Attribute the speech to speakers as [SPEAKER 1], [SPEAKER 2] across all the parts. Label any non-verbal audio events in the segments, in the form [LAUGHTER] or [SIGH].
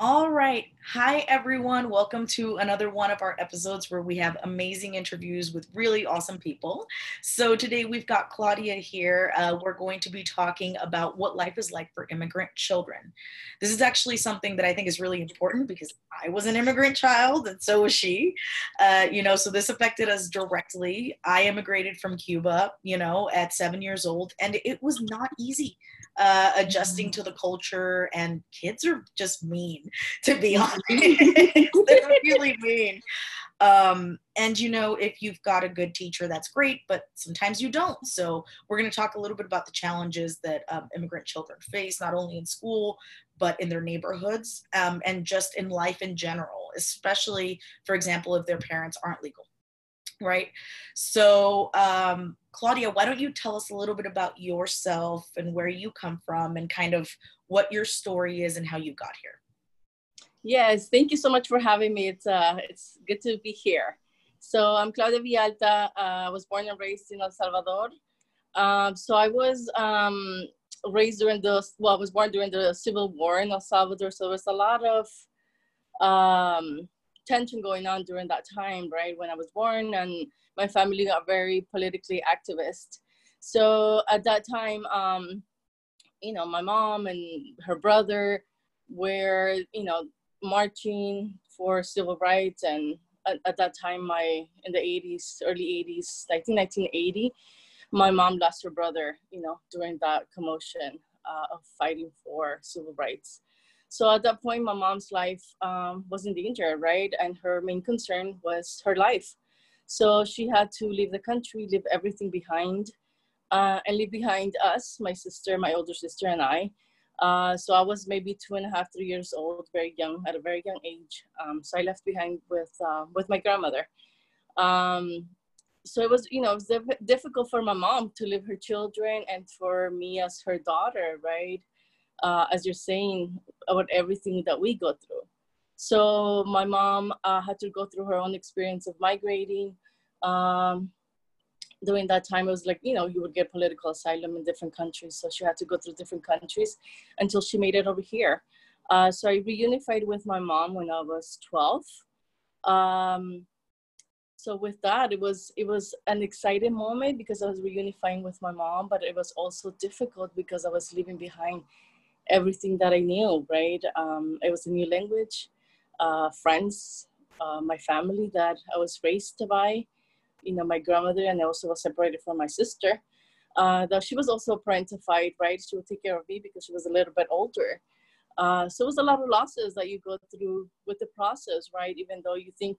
[SPEAKER 1] All right. Hi, everyone. Welcome to another one of our episodes where we have amazing interviews with really awesome people. So, today we've got Claudia here. Uh, we're going to be talking about what life is like for immigrant children. This is actually something that I think is really important because I was an immigrant child and so was she. Uh, you know, so this affected us directly. I immigrated from Cuba, you know, at seven years old, and it was not easy uh, adjusting to the culture, and kids are just mean, [LAUGHS] to be honest. [LAUGHS] They're really mean. Um, and you know, if you've got a good teacher, that's great, but sometimes you don't. So we're going to talk a little bit about the challenges that um, immigrant children face, not only in school, but in their neighborhoods um, and just in life in general, especially, for example, if their parents aren't legal right? So, um, Claudia, why don't you tell us a little bit about yourself and where you come from and kind of what your story is and how you got here?
[SPEAKER 2] Yes, thank you so much for having me. It's uh, it's good to be here. So I'm Claudia Villalta. Uh, I was born and raised in El Salvador. Um, so I was um, raised during the well, I was born during the Civil War in El Salvador. So there was a lot of um, tension going on during that time, right? When I was born, and my family got very politically activist. So at that time, um, you know, my mom and her brother were, you know, marching for civil rights. And at, at that time, my in the 80s, early 80s, I think 1980, my mom lost her brother, you know, during that commotion uh, of fighting for civil rights. So at that point, my mom's life um, was in danger, right? And her main concern was her life. So she had to leave the country, leave everything behind, uh, and leave behind us, my sister, my older sister, and I. Uh, so I was maybe two and a half, three years old, very young, at a very young age. Um, so I left behind with uh, with my grandmother. Um, so it was, you know, it was difficult for my mom to leave her children and for me as her daughter, right? uh, as you're saying, about everything that we go through. So my mom uh, had to go through her own experience of migrating. Um, during that time, it was like, you know, you would get political asylum in different countries. So she had to go through different countries until she made it over here. Uh, so I reunified with my mom when I was 12. Um, so with that, it was it was an exciting moment because I was reunifying with my mom, but it was also difficult because I was leaving behind everything that I knew, right? Um, it was a new language, uh, friends, uh, my family that I was raised by, you know, my grandmother, and I also was separated from my sister. Uh, that she was also parentified, right? She would take care of me because she was a little bit older. Uh, so it was a lot of losses that you go through with the process, right? Even though you think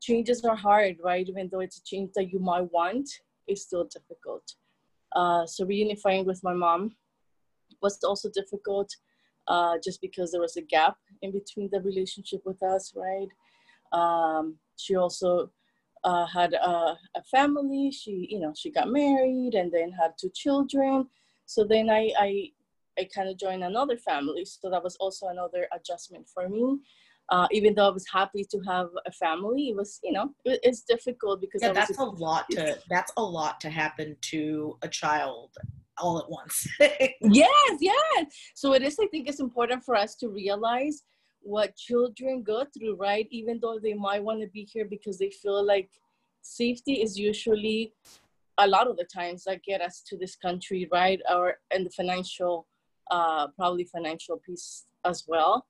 [SPEAKER 2] changes are hard, right? Even though it's a change that you might want, it's still difficult. Uh, so reunifying with my mom was also difficult uh, just because there was a gap in between the relationship with us, right? Um, she also uh, had a, a, family. She, you know, she got married and then had two children. So then I, I, I kind of joined another family. So that was also another adjustment for me. Uh, even though I was happy to have a family, it was, you know, it, it's difficult because
[SPEAKER 1] yeah, that's a, a lot to [LAUGHS] that's a lot to happen to a child all at once. [LAUGHS]
[SPEAKER 2] yes, yes. So it is, I think it's important for us to realize what children go through, right? Even though they might want to be here because they feel like safety is usually a lot of the times that get us to this country, right? Or and the financial, uh, probably financial piece as well.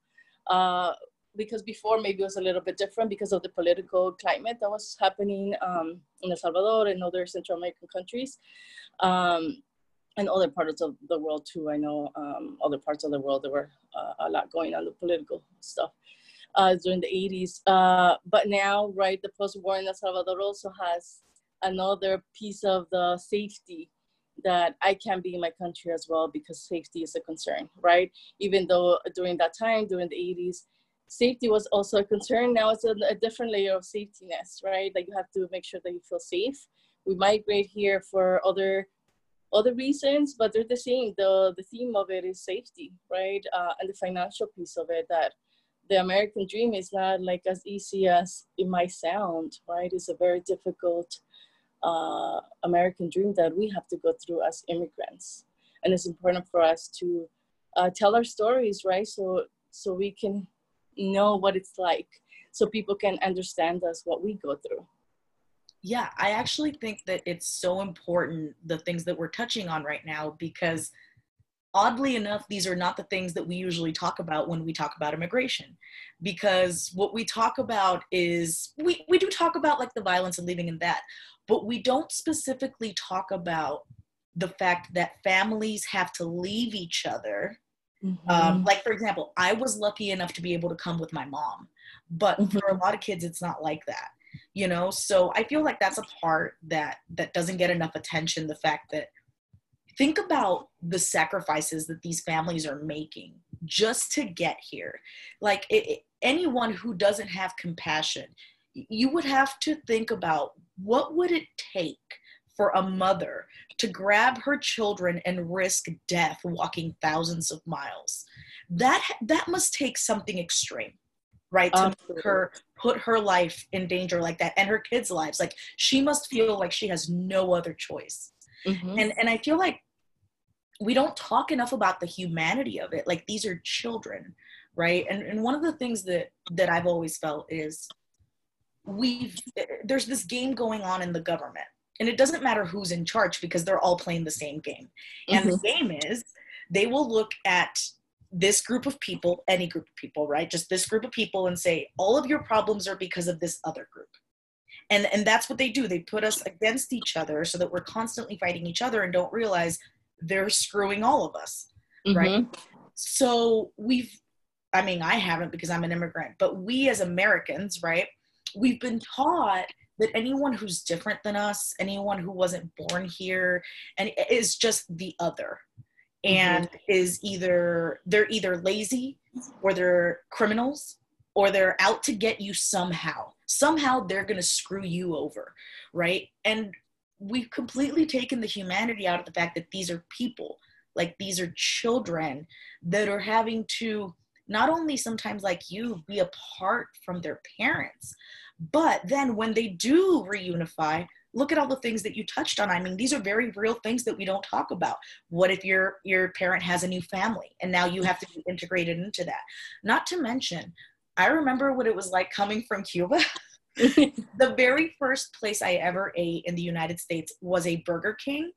[SPEAKER 2] Uh, because before maybe it was a little bit different because of the political climate that was happening um, in El Salvador and other Central American countries. Um, and other parts of the world too. I know um, other parts of the world there were uh, a lot going on the political stuff uh, during the 80s. Uh, but now, right, the post-war in El Salvador also has another piece of the safety that I can be in my country as well because safety is a concern, right? Even though during that time, during the 80s, safety was also a concern. Now it's a, a different layer of safetyness, right? That you have to make sure that you feel safe. We migrate here for other other reasons, but they're the same. The, the theme of it is safety, right? Uh, and the financial piece of it that the American dream is not like as easy as it might sound, right? It's a very difficult uh, American dream that we have to go through as immigrants. And it's important for us to uh, tell our stories, right? So so we can know what it's like so people can understand us what we go through
[SPEAKER 1] yeah i actually think that it's so important the things that we're touching on right now because oddly enough these are not the things that we usually talk about when we talk about immigration because what we talk about is we, we do talk about like the violence and leaving and that but we don't specifically talk about the fact that families have to leave each other mm-hmm. um, like for example i was lucky enough to be able to come with my mom but mm-hmm. for a lot of kids it's not like that you know? So i feel like that's a part that that doesn't get enough attention the fact that think about the sacrifices that these families are making just to get here. Like it, it, anyone who doesn't have compassion you would have to think about what would it take for a mother to grab her children and risk death walking thousands of miles? That that must take something extreme right to put her put her life in danger like that and her kids lives. Like she must feel like she has no other choice. Mm-hmm. and and i feel like we don't talk enough about the humanity of it. Like these are children right? And and one of the things that that i've always felt is we've there's this game going on in the government. And it doesn't matter who's in charge because they're all playing the same game. And mm-hmm. the game is they will look at this group of people, any group of people, right? Just this group of people and say, all of your problems are because of this other group. And, and that's what they do. They put us against each other so that we're constantly fighting each other and don't realize they're screwing all of us, mm-hmm. right? So we've, I mean, I haven't because I'm an immigrant, but we as Americans, right? We've been taught that anyone who's different than us, anyone who wasn't born here, and is just the other. And mm-hmm. is either they're either lazy or they're criminals or they're out to get you somehow somehow they're going to screw you over right and we've completely taken the humanity out of the fact that these are people like these are children that are having to not only sometimes like you be apart from their parents but then when they do reunify look at all the things that you touched on. I mean these are very real things that we don't talk about. What if your your parent has a new family and now you have to be integrated into that? Not to mention i remember what it was like coming from cuba. [LAUGHS] The very first place i ever ate in the united states was a burger king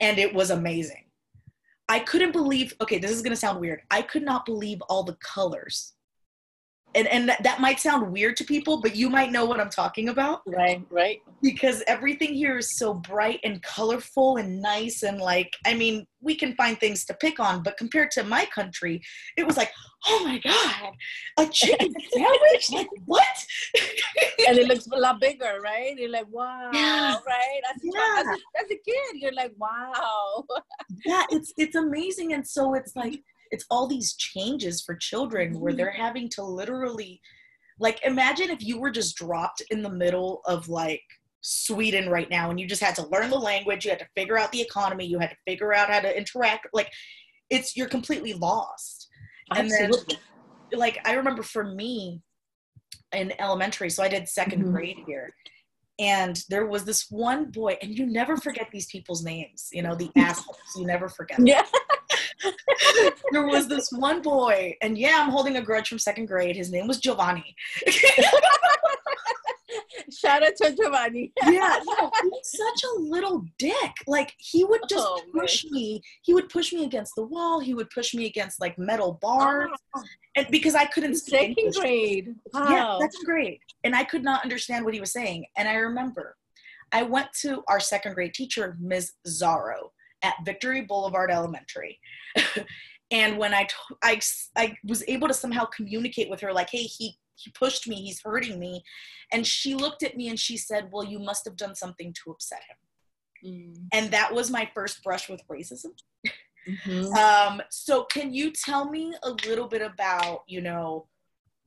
[SPEAKER 1] and it was amazing. I couldn't believe okay this is going to sound weird. I could not believe all the colors and and that, might sound weird to people but you might know what i'm talking about.
[SPEAKER 2] Right right.
[SPEAKER 1] Because everything here is so bright and colorful and nice and like i mean we can find things to pick on but compared to my country it was like oh my god a chicken [LAUGHS] sandwich? Like what? [LAUGHS]
[SPEAKER 2] And it looks a lot bigger right? You're like wow yeah. right? As a, yeah. as, a, as a kid you're like wow. [LAUGHS]
[SPEAKER 1] Yeah it's it's amazing and so it's like it's all these changes for children where mm-hmm. they're having to literally like imagine if you were just dropped in the middle of like Sweden right now and you just had to learn the language, you had to figure out the economy, you had to figure out how to interact like it's you're completely lost. Absolutely. And then like I remember for me in elementary, so I did 2nd mm-hmm. grade here. And there was this one boy, and you never forget these people's names, you know, the [LAUGHS] assholes. You never forget. Them. Yeah. There was this one boy, and yeah, I'm holding a grudge from second grade. His name was Giovanni.
[SPEAKER 2] Shout out to Giovanni.
[SPEAKER 1] yeah, he was such a little dick. Like he would just oh, push man. me. He would push me against the wall. He would push me against like metal bars, oh. and because I couldn't
[SPEAKER 2] speak second grade.
[SPEAKER 1] Wow. Yeah, second grade, and I could not understand what he was saying. And I remember, I went to our second grade teacher, Ms. Zaro at Victory Boulevard Elementary. [LAUGHS] and when I, t- I, I was able to somehow communicate with her, like, hey, he, he pushed me, he's hurting me. And she looked at me and she said, well, you must have done something to upset him. Mm. And that was my first brush with racism. Mm-hmm. [LAUGHS] um, so can you tell me a little bit about, you know,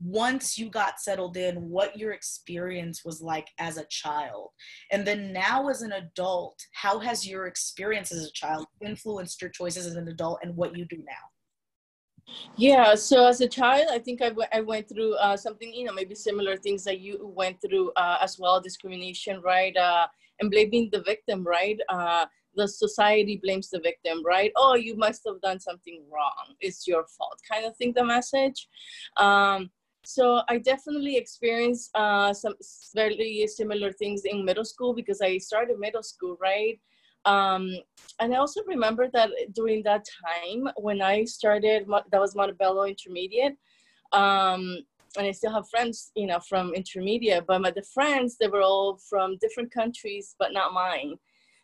[SPEAKER 1] once you got settled in what your experience was like as a child and then now as an adult how has your experience as a child influenced your choices as an adult and what you do now
[SPEAKER 2] yeah so as a child i think I, w- I went through uh, something you know maybe similar things that you went through uh, as well discrimination right uh, and blaming the victim right uh, the society blames the victim, right? Oh, you must have done something wrong. It's your fault, kind of thing. The message. Um, so I definitely experienced uh, some very similar things in middle school because I started middle school, right? Um, and I also remember that during that time when I started, that was Montebello Intermediate. Um, and I still have friends, you know, from intermediate, but my the friends, they were all from different countries, but not mine.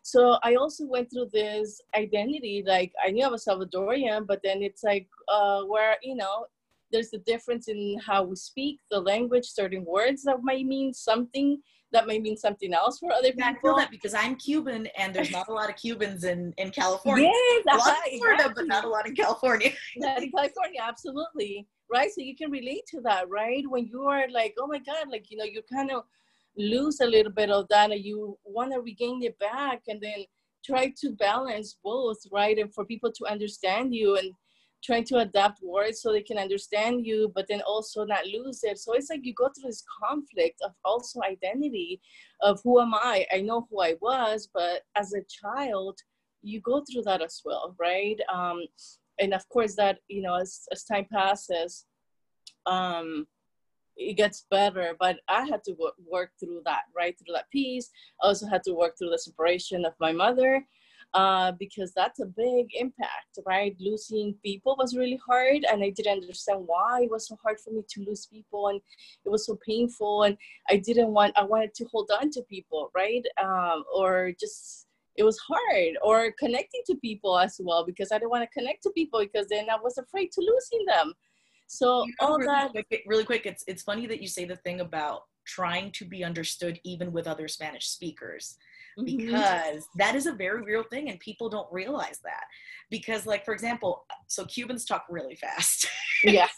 [SPEAKER 2] So I also went through this identity, like I knew I was Salvadorian, but then it's like uh, where, you know, there's a difference in how we speak the language, certain words that might mean something that might mean something else for other people.
[SPEAKER 1] I feel that because I'm Cuban and there's not a lot of Cubans in, in California. Yes, a lot in Florida, exactly. but not a lot in California. [LAUGHS]
[SPEAKER 2] not in California, absolutely. Right. So you can relate to that, right? When you are like, oh my God, like, you know, you kind of lose a little bit of that and you want to regain it back and then try to balance both, right? And for people to understand you and trying to adapt words so they can understand you, but then also not lose it. So it's like you go through this conflict of also identity of who am I? I know who I was, but as a child, you go through that as well, right? Um, and of course, that you know, as as time passes, um, it gets better. But I had to work through that, right? Through that piece. I also had to work through the separation of my mother uh, because that's a big impact, right? Losing people was really hard, and I didn't understand why it was so hard for me to lose people, and it was so painful, and I didn't want I wanted to hold on to people, right? Um, or just it was hard, or connecting to people as well because I didn't want to connect to people because then I was afraid to losing them. So you know, all
[SPEAKER 1] really
[SPEAKER 2] that
[SPEAKER 1] quick, really quick, it's it's funny that you say the thing about trying to be understood even with other Spanish speakers mm-hmm. because that is a very real thing and people don't realize that. Because like for example so cubans talk really fast.
[SPEAKER 2] Yeah. [LAUGHS]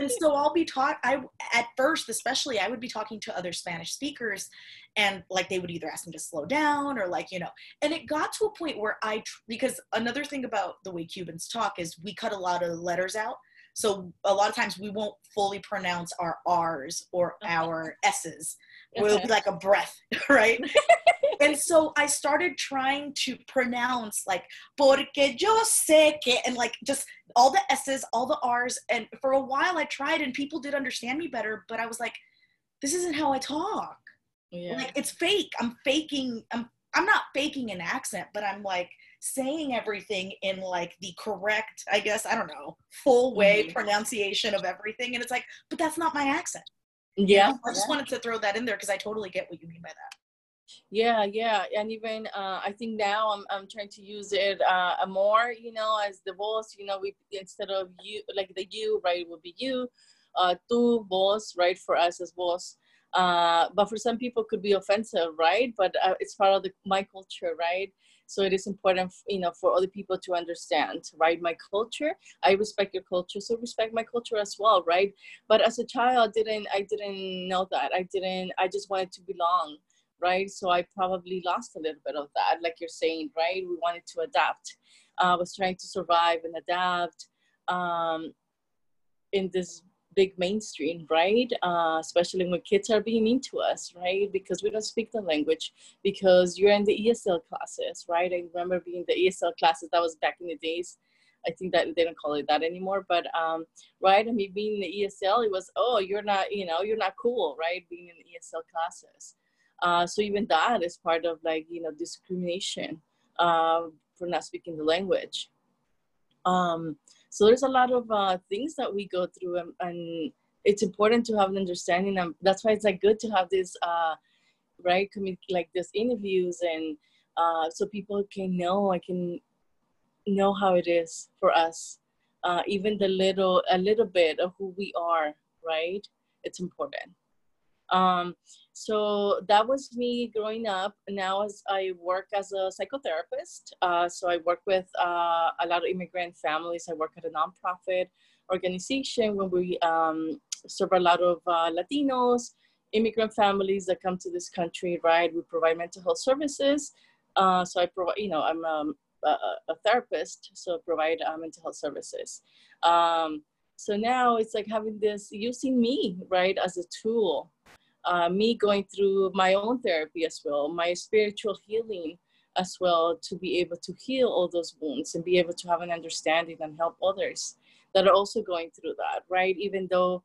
[SPEAKER 1] And so i'll be taught i at first especially i would be talking to other spanish speakers and like they would either ask me to slow down or like you know and it got to a point where i because another thing about the way cubans talk is we cut a lot of letters out. So a lot of times we won't fully pronounce our r's or our s's. Okay. will be like a breath [LAUGHS] right and so I started trying to pronounce like porque yo sé que and like just all the S's, all the R's. And for a while I tried and people did understand me better, but I was like, this isn't how I talk. Yeah. Like it's fake. I'm faking, I'm I'm not faking an accent, but I'm like saying everything in like the correct, I guess, I don't know, full way mm-hmm. pronunciation of everything. And it's like, but that's not my accent.
[SPEAKER 2] Yeah.
[SPEAKER 1] I just wanted to throw that in there because I totally get what you mean by that.
[SPEAKER 2] Yeah, yeah, and even uh, I think now I'm I'm trying to use it uh, more, you know, as the vos. You know, we instead of you like the you, right, would be you, uh, tu vos, right, for us as vos. Uh, but for some people, could be offensive, right? But uh, it's part of the, my culture, right? So it is important, you know, for other people to understand, right? My culture. I respect your culture, so respect my culture as well, right? But as a child, I didn't I didn't know that. I didn't. I just wanted to belong right? So I probably lost a little bit of that, like you're saying, right? We wanted to adapt. Uh, I was trying to survive and adapt um, in this big mainstream, right? Uh, especially when kids are being mean to us, right? Because we don't speak the language, because you're in the ESL classes, right? I remember being the ESL classes, that was back in the days. I think that they don't call it that anymore, but um, right? I mean, being in the ESL, it was, oh, you're not, you know, you're not cool, right? Being in the ESL classes. Uh, so even that is part of like you know discrimination uh, for not speaking the language. Um, so there's a lot of uh, things that we go through, and, and, it's important to have an understanding. And that's why it's like good to have this uh, right like this interviews and uh, so people can know I can know how it is for us even the little a little bit of who we are right it's important um, so that was me growing up. Now as I work as a psychotherapist, uh, so I work with uh, a lot of immigrant families. I work at a nonprofit organization where we um, serve a lot of uh, Latinos, immigrant families that come to this country, right? We provide mental health services. Uh, so I provide, you know, I'm um, a, a, therapist, so I provide uh, mental health services. Um, so now it's like having this, using me, right, as a tool uh, me going through my own therapy as well, my spiritual healing as well to be able to heal all those wounds and be able to have an understanding and help others that are also going through that, right? Even though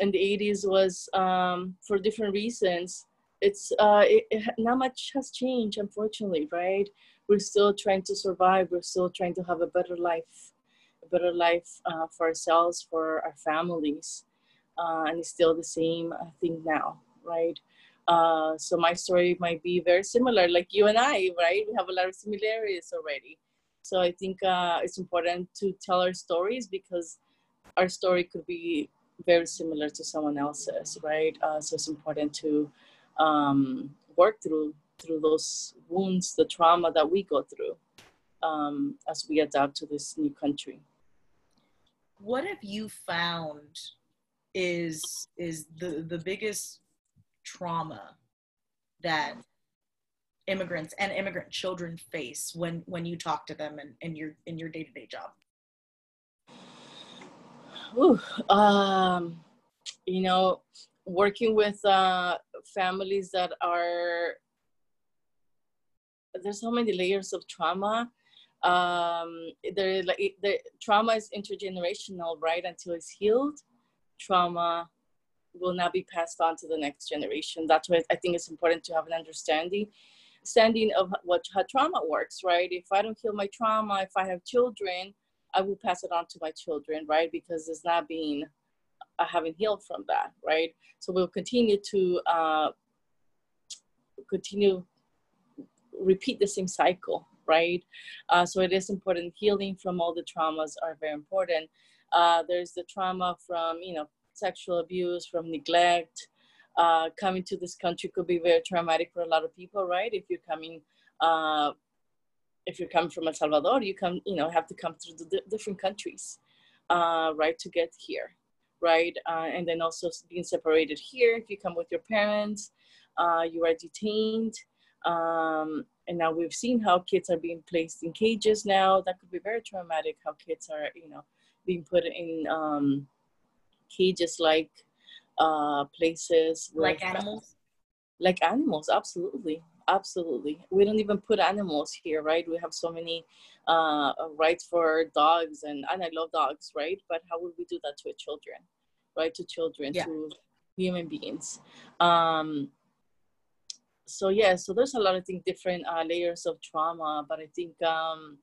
[SPEAKER 2] in the 80s was um, for different reasons, it's uh, it, it, not much has changed, unfortunately, right? We're still trying to survive. We're still trying to have a better life, a better life uh, for ourselves, for our families, uh, and it's still the same thing now, right? Uh, so my story might be very similar, like you and I, right? We have a lot of similarities already. So I think uh, it's important to tell our stories because our story could be very similar to someone else's, right? Uh, so it's important to um, work through through those wounds, the trauma that we go through um, as we adapt to this new country.
[SPEAKER 1] What have you found is is the the biggest trauma that immigrants and immigrant children face when when you talk to them and in your in your day-to-day job?
[SPEAKER 2] Ooh, um, you know working with uh, families that are there's so many layers of trauma. Um there like the trauma is intergenerational right until it's healed. Trauma will not be passed on to the next generation that's why i think it's important to have an understanding understanding of what how trauma works, right? If I don't heal my trauma, if I have children, I will pass it on to my children, right? Because it's not being, I haven't healed from that, right? So we'll continue to uh, continue repeat the same cycle, right? Uh, so it is important. Healing from all the traumas are very important. Uh, there's the trauma from, you know, sexual abuse, from neglect, uh, coming to this country could be very traumatic for a lot of people, right? If you're coming, uh, if you're coming from El Salvador, you come, you know, have to come through the different countries, uh, right, to get here, right? Uh, and then also being separated here. If you come with your parents, uh, you are detained. Um, and now we've seen how kids are being placed in cages now. That could be very traumatic. How kids are, you know, being put in um, cages like uh, places
[SPEAKER 1] like animals?
[SPEAKER 2] like animals absolutely absolutely. We don't even put animals here right? We have so many uh, rights for dogs and and i love dogs right? But how would we do that to children right? To children yeah. to human beings. Um so yeah so there's a lot of things different uh, layers of trauma but i think um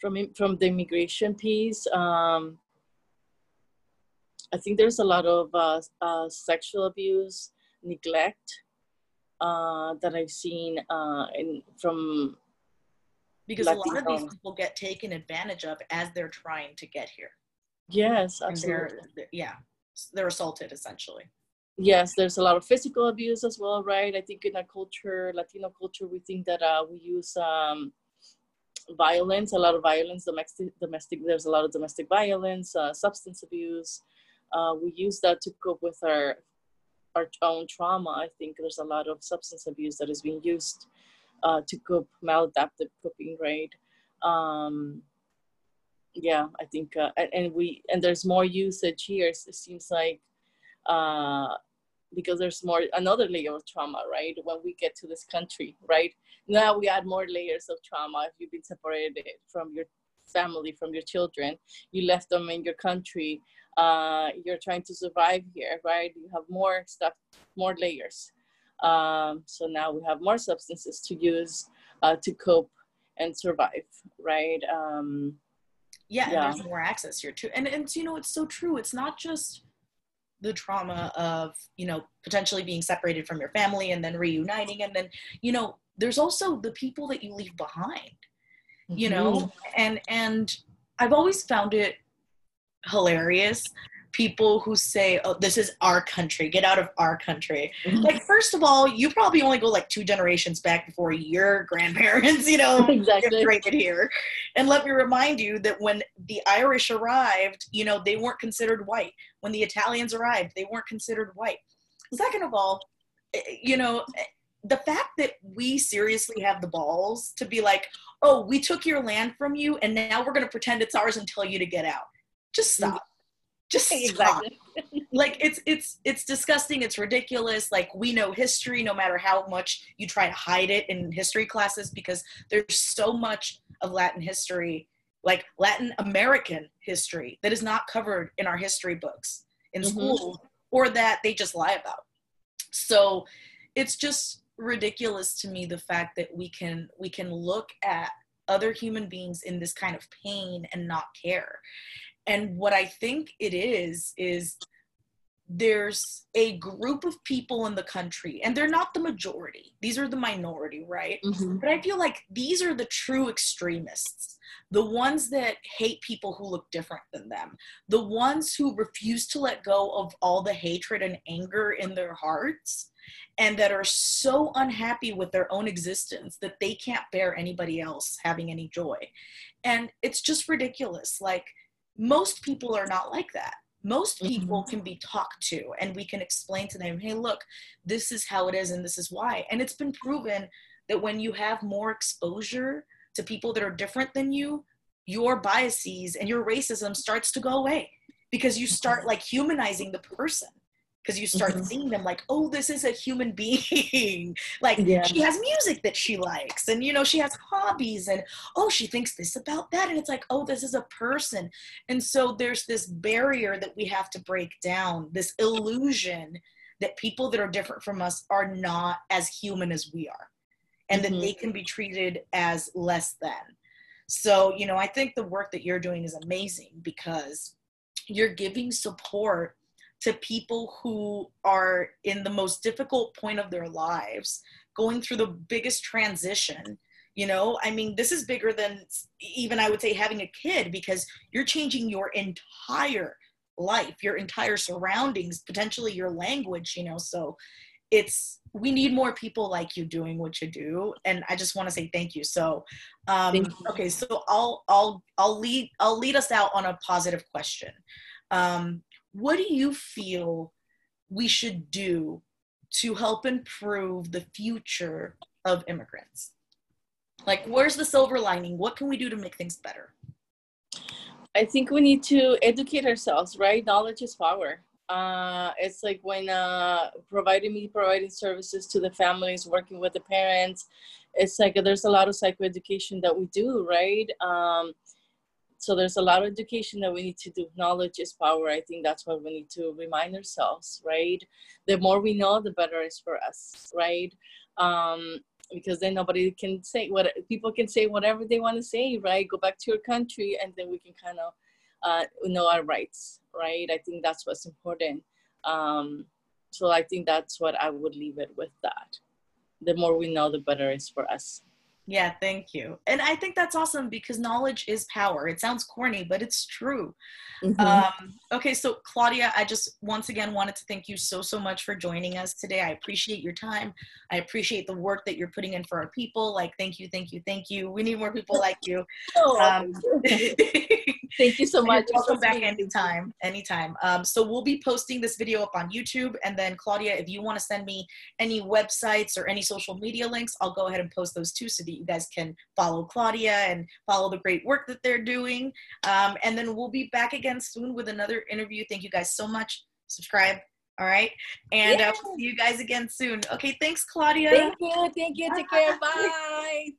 [SPEAKER 2] from from the immigration piece um I think there's a lot of uh, uh, sexual abuse, neglect uh, that I've seen uh, in from
[SPEAKER 1] because Latino. a lot of these people get taken advantage of as they're trying to get here.
[SPEAKER 2] Yes, absolutely.
[SPEAKER 1] They're, they're, yeah, they're assaulted essentially.
[SPEAKER 2] Yes, there's a lot of physical abuse as well, right? I think in our culture, Latino culture, we think that uh, we use um, violence, a lot of violence, domestic, domestic. There's a lot of domestic violence, uh, substance abuse, uh, we use that to cope with our our own trauma. I think there's a lot of substance abuse that is being used uh, to cope maladaptive coping, right? Um, yeah, I think, uh, and, we and there's more usage here. It seems like uh, because there's more another layer of trauma, right? When we get to this country, right? Now we add more layers of trauma. If you've been separated from your family, from your children, you left them in your country uh, you're trying to survive here, right? You have more stuff, more layers. Um, so now we have more substances to use uh, to cope and survive, right? Um,
[SPEAKER 1] yeah, yeah. And there's more access here too. And, and you know, it's so true. It's not just the trauma of, you know, potentially being separated from your family and then reuniting. And then, you know, there's also the people that you leave behind, you mm-hmm. know, and, and I've always found it hilarious people who say, "Oh, this is our country. Get out of our country." Mm-hmm. Like, first of all, you probably only go like two generations back before your [LAUGHS] grandparents, you know,
[SPEAKER 2] exactly
[SPEAKER 1] immigrated here. And let me remind you that when the Irish arrived, you know, they weren't considered white. When the Italians arrived, they weren't considered white. Second of all, eh, you know, eh, the fact that we seriously have the balls to be like, "Oh, we took your land from you, and now we're going to pretend it's ours and tell you to get out." Just stop. Just stop. Exactly. like it's it's it's disgusting it's ridiculous like we know history no matter how much you try to hide it in history classes because there's so much of latin history like latin american history that is not covered in our history books in mm-hmm. school or that they just lie about so it's just ridiculous to me the fact that we can we can look at other human beings in this kind of pain and not care and what i think it is is there's a group of people in the country and they're not the majority. These are the minority right? Mm-hmm. but i feel like these are the true extremists the ones that hate people who look different than them the ones who refuse to let go of all the hatred and anger in their hearts and that are so unhappy with their own existence that they can't bear anybody else having any joy. And it's just ridiculous. Like most people are not like that most people mm-hmm. can be talked to and we can explain to them hey look this is how it is and this is why and it's been proven that when you have more exposure to people that are different than you your biases and your racism starts to go away because you start mm-hmm. like humanizing the person because you start mm-hmm. seeing them like oh this is a human [LAUGHS] being like yeah. she has music that she likes and you know she has hobbies and oh she thinks this about that and it's like oh this is a person and so there's this barrier that we have to break down this illusion that people that are different from us are not as human as we are and mm-hmm. that they can be treated as less than so you know i think the work that you're doing is amazing because you're giving support to people who are in the most difficult point of their lives, going through the biggest transition. You know, I mean, this is bigger than even I would say having a kid because you're changing your entire life, your entire surroundings, potentially your language, you know. So it's we need more people like you doing what you do and i just want to say thank you so um you. okay so i'll i'll i'll lead i'll lead us out on a positive question um what do you feel we should do to help improve the future of immigrants? Like, where's the silver lining? What can we do to make things better?
[SPEAKER 2] I think we need to educate ourselves, right? Knowledge is power. Uh, it's like when uh, providing me providing services to the families, working with the parents. It's like there's a lot of psychoeducation that we do, right? Um, so there's a lot of education that we need to do. Knowledge is power. I think that's what we need to remind ourselves right? The more we know the better it's for us right? Um, because then nobody can say what people can say whatever they want to say right? Go back to your country and then we can kind of uh, know our rights right? I think that's what's important. Um, so i think that's what i would leave it with that. The more we know the better it's for us
[SPEAKER 1] yeah, thank you. And I think that's awesome because knowledge is power. It sounds corny, but it's true. Mm-hmm. Um, okay, so Claudia, I just once again wanted to thank you so, so much for joining us today. I appreciate your time. I appreciate the work that you're putting in for our people. Like, thank you, thank you, thank you. We need more people like you. [LAUGHS] Oh, um, [LAUGHS]
[SPEAKER 2] Thank you so much.
[SPEAKER 1] Welcome back anytime, anytime. Um, so we'll be posting this video up on YouTube, and then Claudia, if you want to send me any websites or any social media links, I'll go ahead and post those too, so that you guys can follow Claudia and follow the great work that they're doing. Um, and then we'll be back again soon with another interview. Thank you guys so much. Subscribe. All right. And yeah. uh, see you guys again soon. Okay. Thanks, Claudia.
[SPEAKER 2] Thank you. Thank you. Take care. Bye.